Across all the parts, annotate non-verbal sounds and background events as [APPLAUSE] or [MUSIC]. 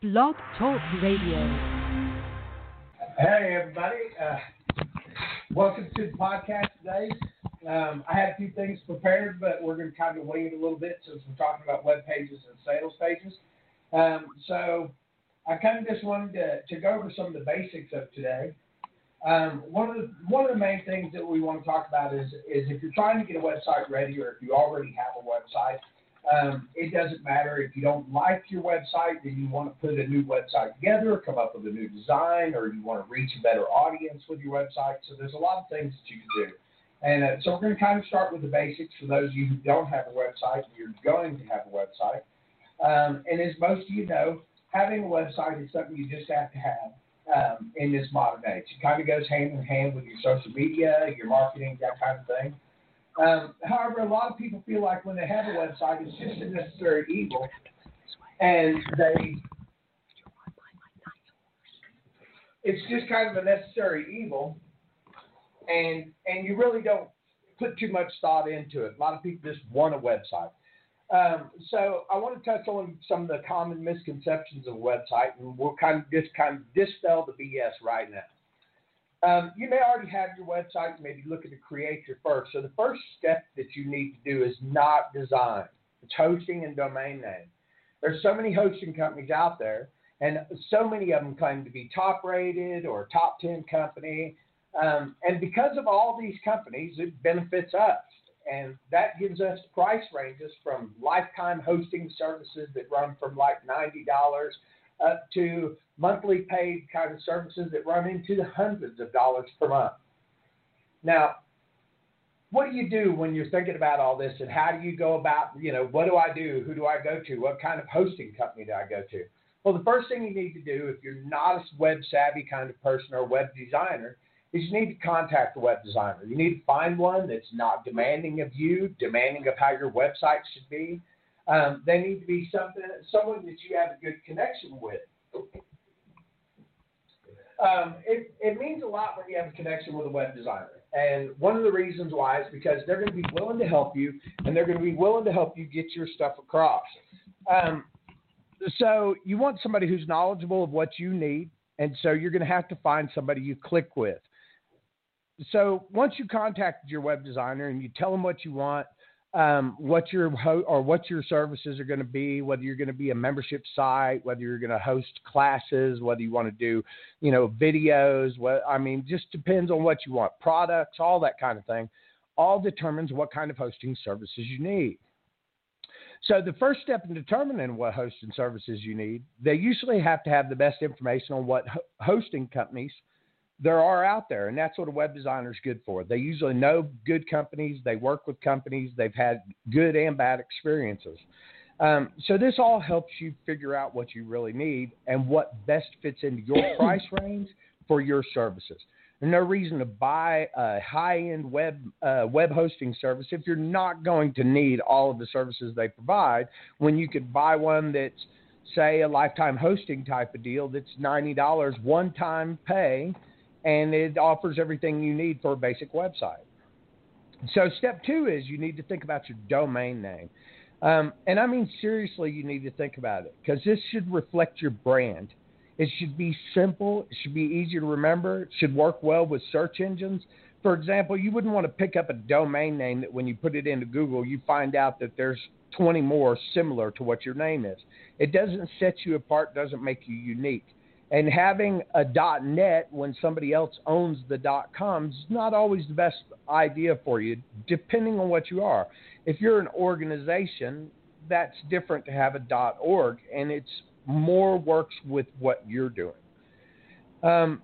Blog Talk Radio. Hey, everybody. Uh, welcome to the podcast today. Um, I had a few things prepared, but we're going to kind of wing it a little bit since we're talking about web pages and sales pages. Um, so I kind of just wanted to, to go over some of the basics of today. Um, one of the one of the main things that we want to talk about is is if you're trying to get a website ready or if you already have a website, um, it doesn't matter if you don't like your website, then you want to put a new website together, come up with a new design, or you want to reach a better audience with your website. So there's a lot of things that you can do. And uh, so we're going to kind of start with the basics for those of you who don't have a website you're going to have a website. Um, and as most of you know, having a website is something you just have to have um, in this modern age. It kind of goes hand in hand with your social media, your marketing, that kind of thing. Um, however, a lot of people feel like when they have a website, it's just a necessary evil, and they it's just kind of a necessary evil, and and you really don't put too much thought into it. A lot of people just want a website. Um, so I want to touch on some of the common misconceptions of a website, and we'll kind of just kind of dispel the BS right now. Um, you may already have your website, maybe looking to create your first. So the first step that you need to do is not design. It's hosting and domain name. There's so many hosting companies out there, and so many of them claim to be top rated or top 10 company. Um, and because of all these companies, it benefits us. And that gives us price ranges from lifetime hosting services that run from like $90 up to monthly paid kind of services that run into the hundreds of dollars per month. Now, what do you do when you're thinking about all this and how do you go about, you know, what do I do? Who do I go to? What kind of hosting company do I go to? Well, the first thing you need to do if you're not a web savvy kind of person or web designer is you need to contact a web designer. You need to find one that's not demanding of you, demanding of how your website should be. Um, they need to be something, someone that you have a good connection with. Um, it, it means a lot when you have a connection with a web designer. And one of the reasons why is because they're going to be willing to help you and they're going to be willing to help you get your stuff across. Um, so you want somebody who's knowledgeable of what you need. And so you're going to have to find somebody you click with. So once you contact your web designer and you tell them what you want, um, what your ho- or what your services are going to be, whether you're going to be a membership site, whether you're going to host classes, whether you want to do, you know, videos. What I mean, just depends on what you want, products, all that kind of thing. All determines what kind of hosting services you need. So the first step in determining what hosting services you need, they usually have to have the best information on what ho- hosting companies there are out there, and that's what a web designer is good for. They usually know good companies, they work with companies, they've had good and bad experiences. Um, so this all helps you figure out what you really need and what best fits into your [COUGHS] price range for your services. There's no reason to buy a high-end web uh, web hosting service if you're not going to need all of the services they provide. When you could buy one that's say a lifetime hosting type of deal that's ninety dollars one time pay and it offers everything you need for a basic website. So, step two is you need to think about your domain name. Um, and I mean, seriously, you need to think about it because this should reflect your brand. It should be simple, it should be easy to remember, it should work well with search engines. For example, you wouldn't want to pick up a domain name that when you put it into Google, you find out that there's 20 more similar to what your name is. It doesn't set you apart, doesn't make you unique. And having a .net when somebody else owns the .com is not always the best idea for you, depending on what you are. If you're an organization, that's different to have a .org, and it's more works with what you're doing. Um,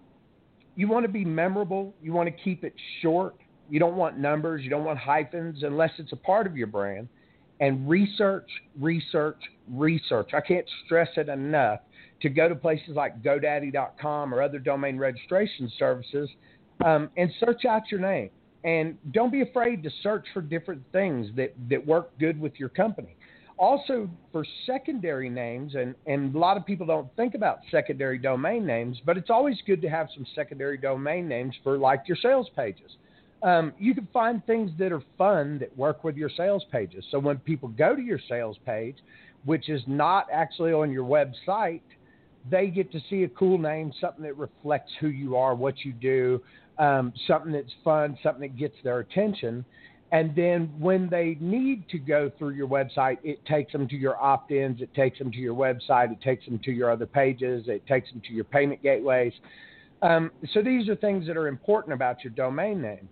you want to be memorable. You want to keep it short. You don't want numbers. You don't want hyphens unless it's a part of your brand. And research, research, research. I can't stress it enough to go to places like GoDaddy.com or other domain registration services um, and search out your name. And don't be afraid to search for different things that, that work good with your company. Also, for secondary names, and, and a lot of people don't think about secondary domain names, but it's always good to have some secondary domain names for like your sales pages. Um, you can find things that are fun that work with your sales pages. So when people go to your sales page, which is not actually on your website, they get to see a cool name, something that reflects who you are, what you do, um, something that's fun, something that gets their attention. And then when they need to go through your website, it takes them to your opt ins, it takes them to your website, it takes them to your other pages, it takes them to your payment gateways. Um, so these are things that are important about your domain name.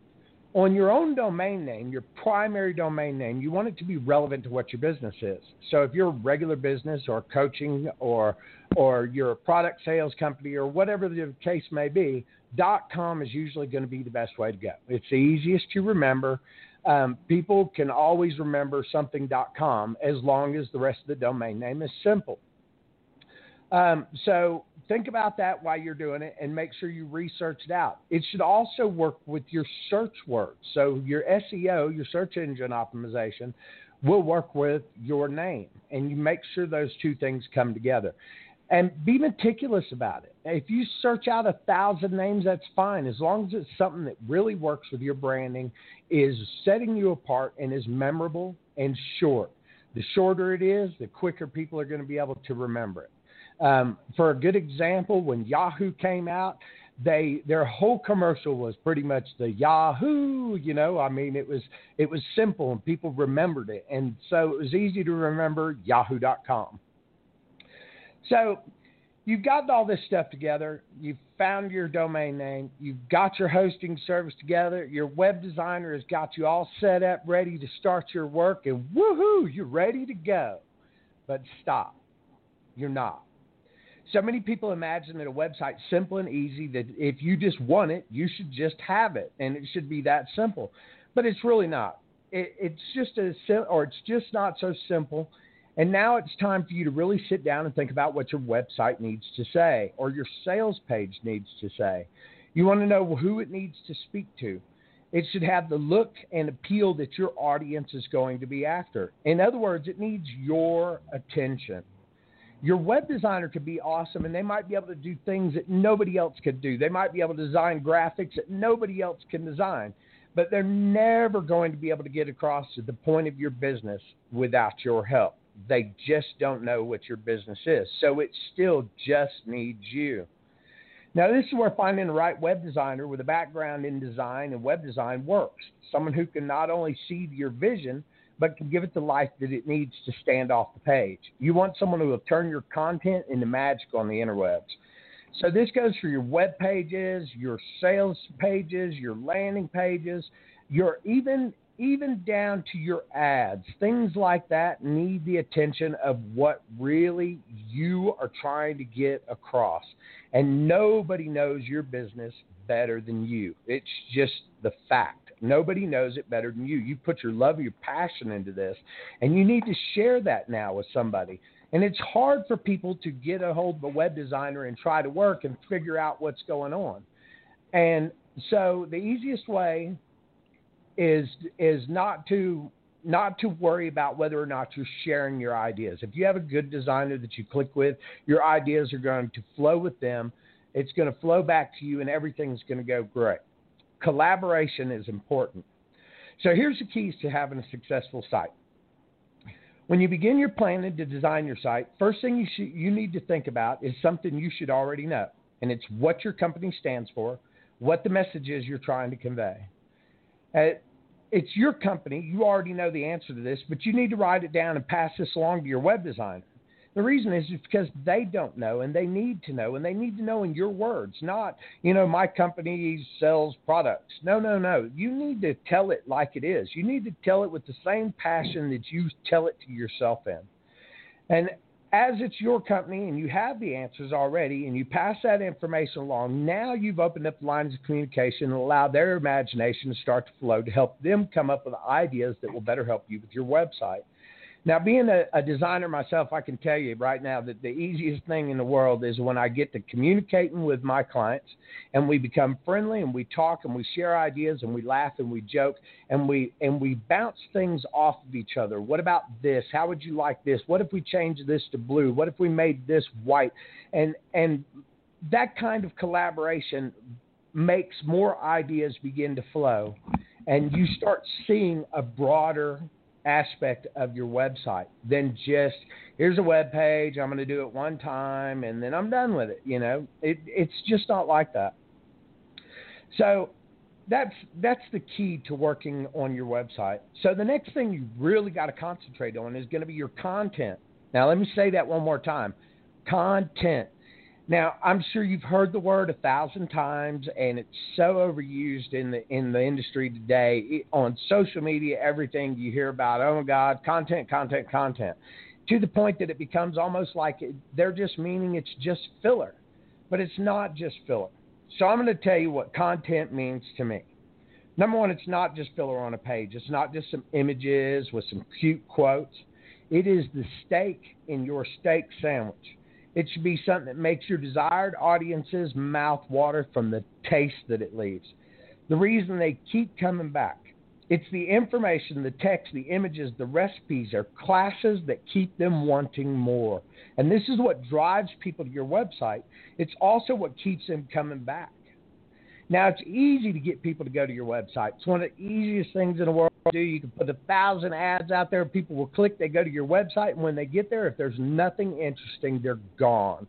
On your own domain name, your primary domain name, you want it to be relevant to what your business is. So if you're a regular business or coaching or or you're a product sales company or whatever the case may be, .com is usually going to be the best way to go. It's the easiest to remember. Um, people can always remember something.com as long as the rest of the domain name is simple. Um, so think about that while you're doing it and make sure you research it out. It should also work with your search words. So your SEO, your search engine optimization, will work with your name, and you make sure those two things come together. And be meticulous about it. If you search out a thousand names, that's fine, as long as it's something that really works with your branding, is setting you apart, and is memorable and short. The shorter it is, the quicker people are going to be able to remember it. Um, for a good example, when Yahoo came out, they their whole commercial was pretty much the Yahoo. You know, I mean, it was it was simple and people remembered it, and so it was easy to remember Yahoo.com. So you've got all this stuff together. You've found your domain name. You've got your hosting service together. Your web designer has got you all set up, ready to start your work, and woohoo, you're ready to go. But stop. You're not. So many people imagine that a website's simple and easy, that if you just want it, you should just have it, and it should be that simple. But it's really not. It, it's just a or it's just not so simple. And now it's time for you to really sit down and think about what your website needs to say or your sales page needs to say. You want to know who it needs to speak to. It should have the look and appeal that your audience is going to be after. In other words, it needs your attention. Your web designer could be awesome and they might be able to do things that nobody else could do. They might be able to design graphics that nobody else can design, but they're never going to be able to get across to the point of your business without your help. They just don't know what your business is. So it still just needs you. Now, this is where finding the right web designer with a background in design and web design works. Someone who can not only see your vision, but can give it the life that it needs to stand off the page. You want someone who will turn your content into magic on the interwebs. So this goes for your web pages, your sales pages, your landing pages, your even even down to your ads. Things like that need the attention of what really you are trying to get across. And nobody knows your business better than you. It's just the fact. Nobody knows it better than you. You put your love, your passion into this, and you need to share that now with somebody. And it's hard for people to get a hold of a web designer and try to work and figure out what's going on. And so the easiest way is is not to not to worry about whether or not you're sharing your ideas. If you have a good designer that you click with, your ideas are going to flow with them. It's going to flow back to you, and everything's going to go great. Collaboration is important. So here's the keys to having a successful site. When you begin your planning to design your site, first thing you should, you need to think about is something you should already know, and it's what your company stands for, what the message is you're trying to convey. Uh, it's your company. You already know the answer to this, but you need to write it down and pass this along to your web designer. The reason is because they don't know and they need to know and they need to know in your words, not, you know, my company sells products. No, no, no. You need to tell it like it is. You need to tell it with the same passion that you tell it to yourself in. And as it's your company and you have the answers already and you pass that information along, now you've opened up lines of communication and allowed their imagination to start to flow to help them come up with ideas that will better help you with your website. Now, being a, a, designer myself, I can tell you right now that the easiest thing in the world is when I get to communicating with my clients and we become friendly and we talk and we share ideas and we laugh and we joke and we and we bounce things off of each other. What about this? How would you like this? What if we changed this to blue? What if we made this white? And and that kind of collaboration makes more ideas begin to flow and you start seeing a broader aspect of your website than just here's a web page i'm going to do it one time and then i'm done with it you know? It, it's just not like that. So that's that's the key to working on your website. So the next thing you really got to concentrate on is going to be your content. Now let me say that one more time. Content now, I'm sure you've heard the word a thousand times, and it's so overused in the in the industry today. It, on social media, everything you hear about, oh my God, content, content, content, to the point that it becomes almost like it, they're just meaning it's just filler, but it's not just filler. So I'm going to tell you what content means to me. Number one, it's not just filler on a page. It's not just some images with some cute quotes. It is the steak in your steak sandwich. It should be something that makes your desired audience's mouth water from the taste that it leaves. The reason they keep coming back. It's the information, the text, the images, the recipes are classes that keep them wanting more. And this is what drives people to your website. It's also what keeps them coming back. Now, it's easy to get people to go to your website. It's one of the easiest things in the world to do. You can put a thousand ads out there, people will click, they go to your website, and when they get there, if there's nothing interesting, they're gone.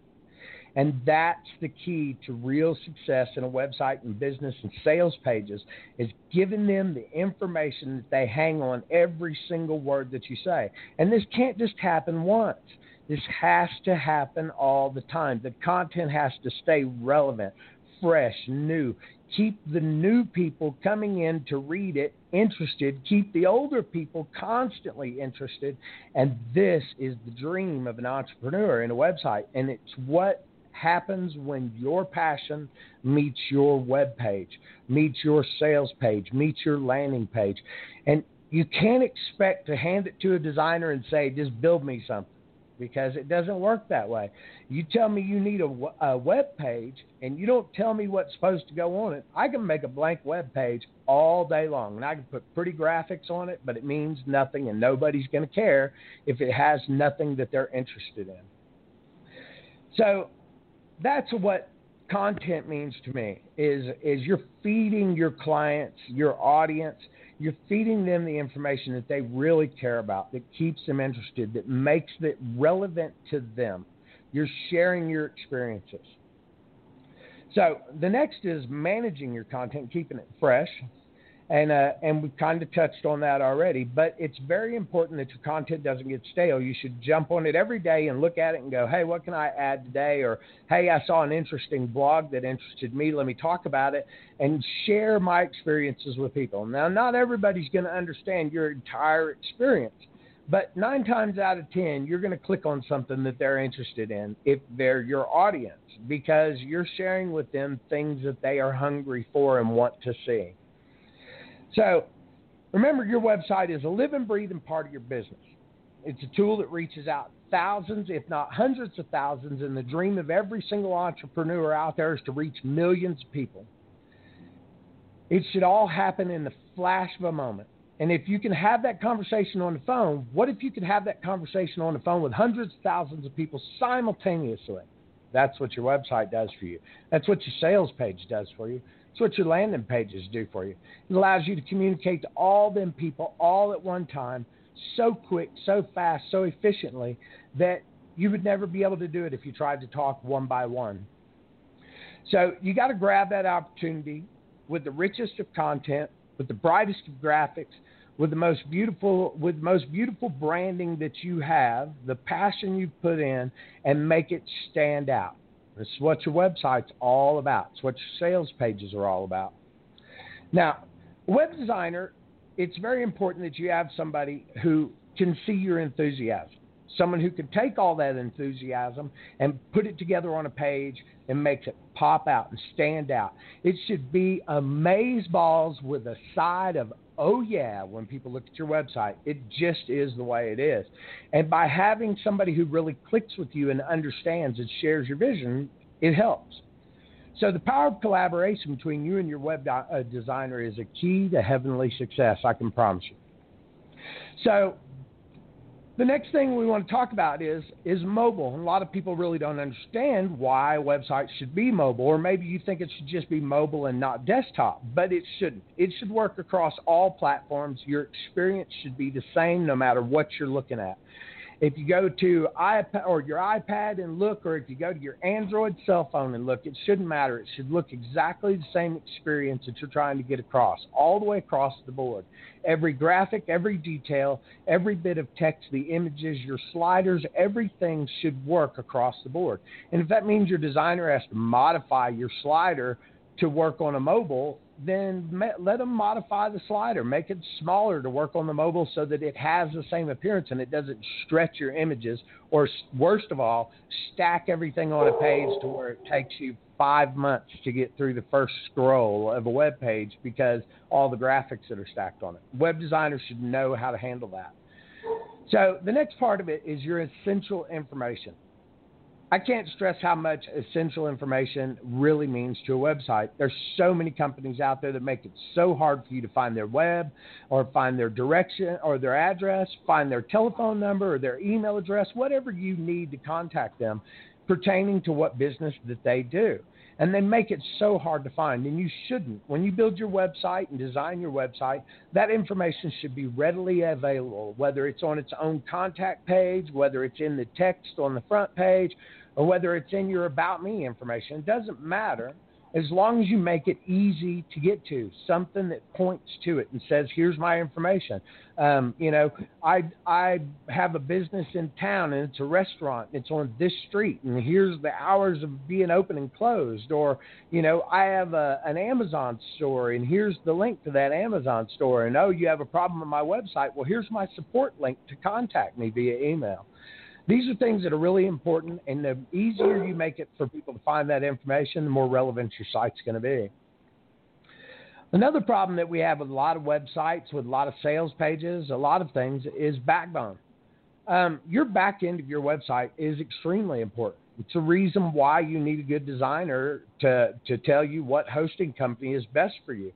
And that's the key to real success in a website and business and sales pages is giving them the information that they hang on every single word that you say. And this can't just happen once. This has to happen all the time. The content has to stay relevant fresh, new. Keep the new people coming in to read it interested. Keep the older people constantly interested. And this is the dream of an entrepreneur in a website. And it's what happens when your passion meets your web page, meets your sales page, meets your landing page. And you can't expect to hand it to a designer and say, just build me something because it doesn't work that way. You tell me you need a, a web page and you don't tell me what's supposed to go on it. I can make a blank web page all day long and I can put pretty graphics on it, but it means nothing and nobody's going to care if it has nothing that they're interested in. So that's what content means to me is is you're feeding your clients, your audience you're feeding them the information that they really care about, that keeps them interested, that makes it relevant to them. You're sharing your experiences. So the next is managing your content, keeping it fresh and uh, and we've kind of touched on that already. But it's very important that your content doesn't get stale. You should jump on it every day and look at it and go, hey, what can I add today? Or hey, I saw an interesting blog that interested me. Let me talk about it and share my experiences with people. Now, not everybody's going to understand your entire experience. But nine times out of ten, you're going to click on something that they're interested in if they're your audience because you're sharing with them things that they are hungry for and want to see. So remember, your website is a living, breathing part of your business. It's a tool that reaches out thousands, if not hundreds of thousands, and the dream of every single entrepreneur out there is to reach millions of people. It should all happen in the flash of a moment. And if you can have that conversation on the phone, what if you could have that conversation on the phone with hundreds of thousands of people simultaneously? That's what your website does for you. That's what your sales page does for you. It's what your landing pages do for you. It allows you to communicate to all them people all at one time, so quick, so fast, so efficiently that you would never be able to do it if you tried to talk one by one. So you got to grab that opportunity with the richest of content, with the brightest of graphics, with the most beautiful with the most beautiful branding that you have, the passion you've put in, and make it stand out. Is what your website's all about. It's what your sales pages are all about. Now, web designer, it's very important that you have somebody who can see your enthusiasm. Someone who can take all that enthusiasm and put it together on a page and makes it pop out and stand out. It should be amaze balls with a side of oh yeah when people look at your website. It just is the way it is. And by having somebody who really clicks with you and understands and shares your vision, it helps. So the power of collaboration between you and your web uh, designer is a key to heavenly success, I can promise you. So The next thing we want to talk about is is mobile. A lot of people really don't understand why websites should be mobile, or maybe you think it should just be mobile and not desktop, but it shouldn't. It should work across all platforms. Your experience should be the same no matter what you're looking at. If you go to iPad or your iPad and look, or if you go to your Android cell phone and look, it shouldn't matter. It should look exactly the same experience that you're trying to get across, all the way across the board. Every graphic, every detail, every bit of text, the images, your sliders, everything should work across the board. And if that means your designer has to modify your slider to work on a mobile, then let them modify the slider, make it smaller to work on the mobile so that it has the same appearance and it doesn't stretch your images, or worst of all, stack everything on a page to where it takes you five months to get through the first scroll of a web page because all the graphics that are stacked on it. Web designers should know how to handle that. So the next part of it is your essential information. I can't stress how much essential information really means to a website. There's so many companies out there that make it so hard for you to find their web or find their direction or their address, find their telephone number or their email address, whatever you need to contact them pertaining to what business that they do and they make it so hard to find. And you shouldn't. When you build your website and design your website, that information should be readily available, whether it's on its own contact page, whether it's in the text on the front page, or whether it's in your About Me information. It doesn't matter as long as you make it easy to get to, something that points to it and says, "Here's my information." Um, you know, I I have a business in town and it's a restaurant. It's on this street, and here's the hours of being open and closed. Or, you know, I have a, an Amazon store, and here's the link to that Amazon store. And oh, you have a problem with my website. Well, here's my support link to contact me via email. These are things that are really important, and the easier you make it for people to find that information, the more relevant your site's going to be. Another problem that we have with a lot of websites, with a lot of sales pages, a lot of things, is backbone. Um, your back end of your website is extremely important. It's a reason why you need a good designer to, to tell you what hosting company is best for you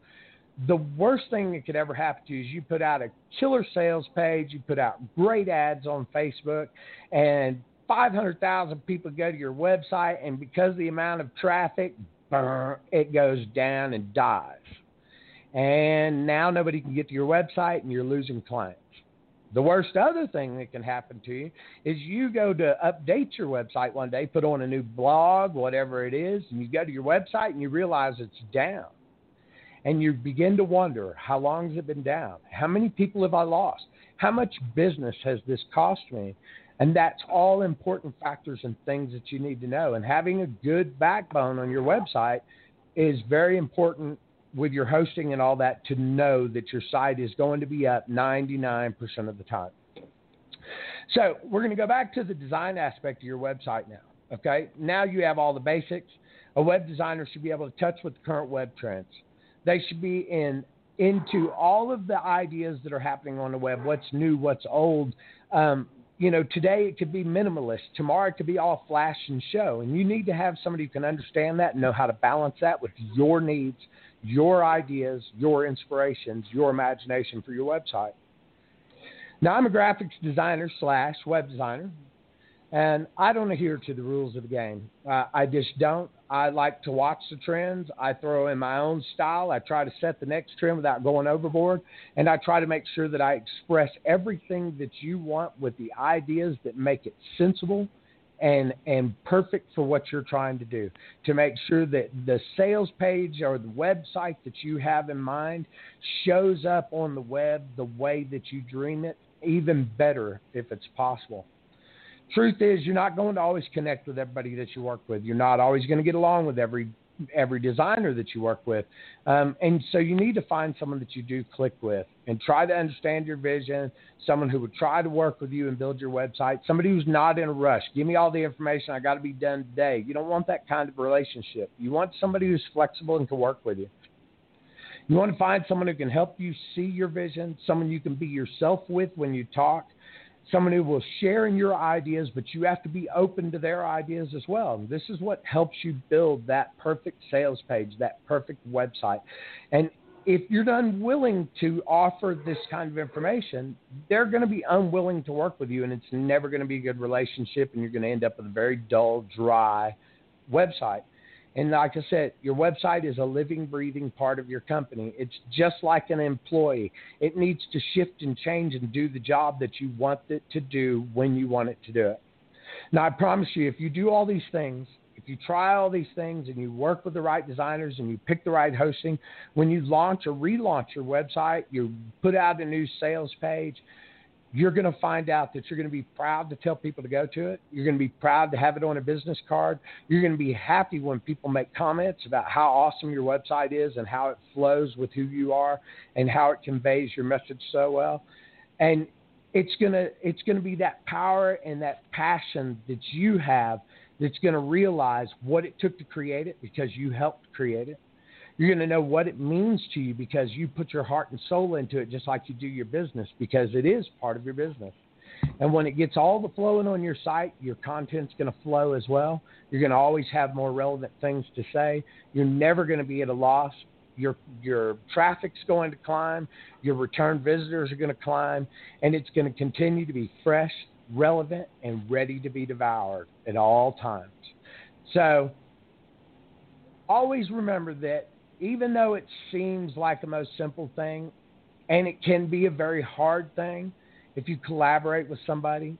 the worst thing that could ever happen to you is you put out a killer sales page, you put out great ads on Facebook, and 500,000 people go to your website, and because of the amount of traffic, it goes down and dies. And now nobody can get to your website, and you're losing clients. The worst other thing that can happen to you is you go to update your website one day, put on a new blog, whatever it is, and you go to your website and you realize it's down and you begin to wonder how long has it been down? How many people have I lost? How much business has this cost me? And that's all important factors and things that you need to know. And having a good backbone on your website is very important with your hosting and all that to know that your site is going to be up 99% of the time. So we're going to go back to the design aspect of your website now. Okay, now you have all the basics. A web designer should be able to touch with the current web trends. They should be in into all of the ideas that are happening on the web. What's new? What's old? Um, you know, today it could be minimalist. Tomorrow it could be all flash and show. And you need to have somebody who can understand that and know how to balance that with your needs, your ideas, your inspirations, your imagination for your website. Now, I'm a graphics designer slash web designer. And I don't adhere to the rules of the game. Uh, I just don't. I like to watch the trends. I throw in my own style. I try to set the next trend without going overboard. And I try to make sure that I express everything that you want with the ideas that make it sensible and and perfect for what you're trying to do to make sure that the sales page or the website that you have in mind shows up on the web the way that you dream it even better if it's possible truth is you're not going to always connect with everybody that you work with. You're not always going to get along with every every designer that you work with. Um, and so you need to find someone that you do click with and try to understand your vision, someone who would try to work with you and build your website, somebody who's not in a rush. Give me all the information. I got to be done today. You don't want that kind of relationship. You want somebody who's flexible and can work with you. You want to find someone who can help you see your vision, someone you can be yourself with when you talk, someone who will share in your ideas, but you have to be open to their ideas as well. This is what helps you build that perfect sales page, that perfect website. And if you're unwilling to offer this kind of information, they're going to be unwilling to work with you, and it's never going to be a good relationship, and you're going to end up with a very dull, dry website. And like I said, your website is a living, breathing part of your company. It's just like an employee. It needs to shift and change and do the job that you want it to do when you want it to do it. Now, I promise you, if you do all these things, if you try all these things and you work with the right designers and you pick the right hosting, when you launch or relaunch your website, you put out a new sales page, you're going to find out that you're going to be proud to tell people to go to it. You're going to be proud to have it on a business card. You're going to be happy when people make comments about how awesome your website is and how it flows with who you are and how it conveys your message so well. And it's going to it's going to be that power and that passion that you have that's going to realize what it took to create it because you helped create it you're going to know what it means to you because you put your heart and soul into it, just like you do your business, because it is part of your business. And when it gets all the flowing on your site, your content's going to flow as well. You're going to always have more relevant things to say. You're never going to be at a loss. Your your traffic's going to climb. Your return visitors are going to climb, and it's going to continue to be fresh, relevant, and ready to be devoured at all times. So always remember that even though it seems like the most simple thing, and it can be a very hard thing, if you collaborate with somebody,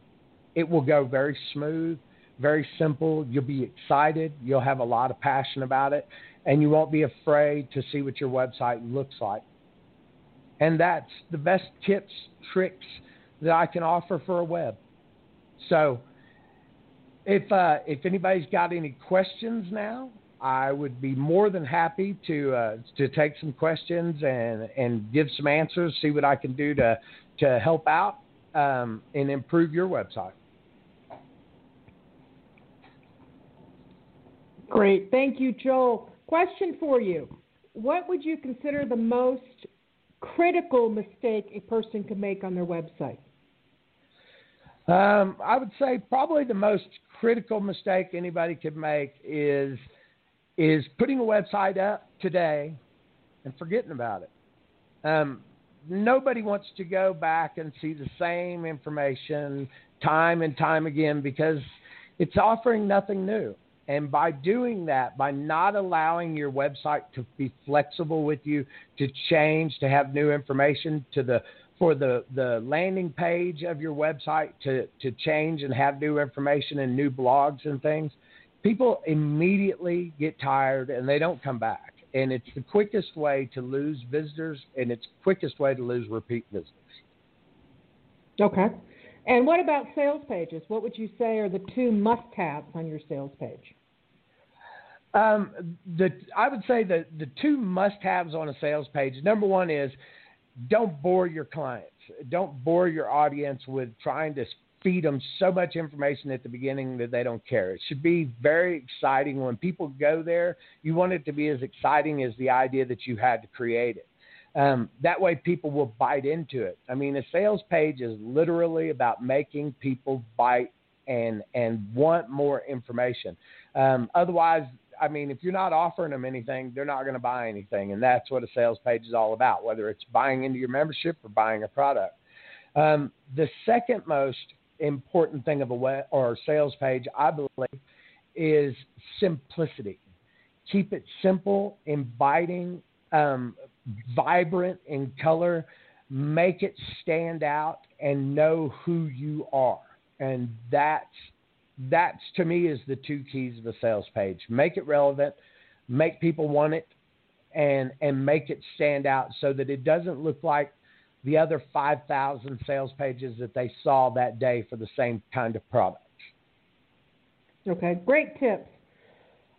it will go very smooth, very simple. You'll be excited. You'll have a lot of passion about it, and you won't be afraid to see what your website looks like. And that's the best tips, tricks that I can offer for a web. So, if uh, if anybody's got any questions now, I would be more than happy to uh, to take some questions and and give some answers. See what I can do to to help out um, and improve your website. Great, thank you, Joel. Question for you: What would you consider the most critical mistake a person can make on their website? Um, I would say probably the most critical mistake anybody could make is is putting a website up today and forgetting about it. Um, nobody wants to go back and see the same information time and time again because it's offering nothing new. And by doing that, by not allowing your website to be flexible with you, to change, to have new information, to the for the, the landing page of your website to, to change and have new information and new blogs and things, people immediately get tired and they don't come back. And it's the quickest way to lose visitors and it's quickest way to lose repeat visitors. Okay. And what about sales pages? What would you say are the two must-haves on your sales page? Um, the I would say the the two must-haves on a sales page. Number one is don't bore your clients. Don't bore your audience with trying to feed them so much information at the beginning that they don't care. It should be very exciting when people go there. You want it to be as exciting as the idea that you had to create it. Um, that way, people will bite into it. I mean, a sales page is literally about making people bite and and want more information. Um, otherwise, I mean, if you're not offering them anything, they're not going to buy anything, and that's what a sales page is all about. Whether it's buying into your membership or buying a product. Um, the second most important thing of a web or sales page, I believe, is simplicity. Keep it simple, inviting, um, vibrant in color. Make it stand out and know who you are. And that's that's to me is the two keys of a sales page. Make it relevant, make people want it, and and make it stand out so that it doesn't look like the other 5,000 sales pages that they saw that day for the same kind of product. Okay, great tips.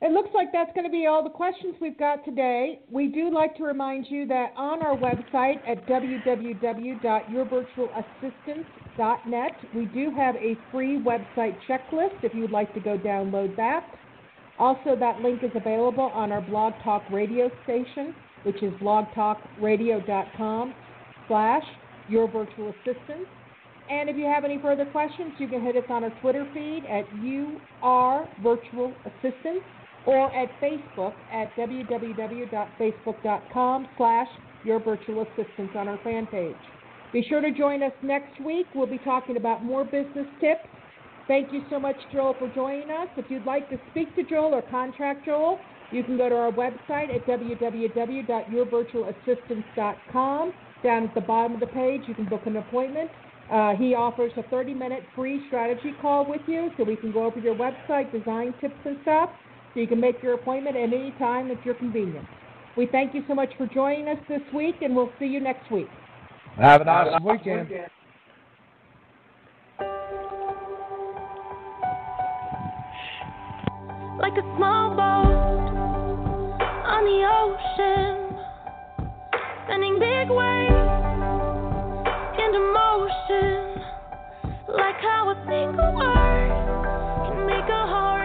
It looks like that's going to be all the questions we've got today. We do like to remind you that on our website at www.yourvirtualassistance.net, we do have a free website checklist if you'd like to go download that. Also, that link is available on our Blog Talk radio station, which is blogtalkradio.com slash your virtual assistant. And if you have any further questions, you can hit us on our Twitter feed at UR Virtual or at Facebook at www.facebook.com slash Your Virtual Assistants on our fan page. Be sure to join us next week. We'll be talking about more business tips. Thank you so much, Joel, for joining us. If you'd like to speak to Joel or contact Joel, you can go to our website at www.yourvirtualassistants.com. Down at the bottom of the page, you can book an appointment. Uh, he offers a 30 minute free strategy call with you so we can go over your website, design tips and stuff, so you can make your appointment at any time at your convenience. We thank you so much for joining us this week, and we'll see you next week. Have an awesome weekend. Like a small boat on the ocean, sending big waves into motion, like how a single word can make a heart.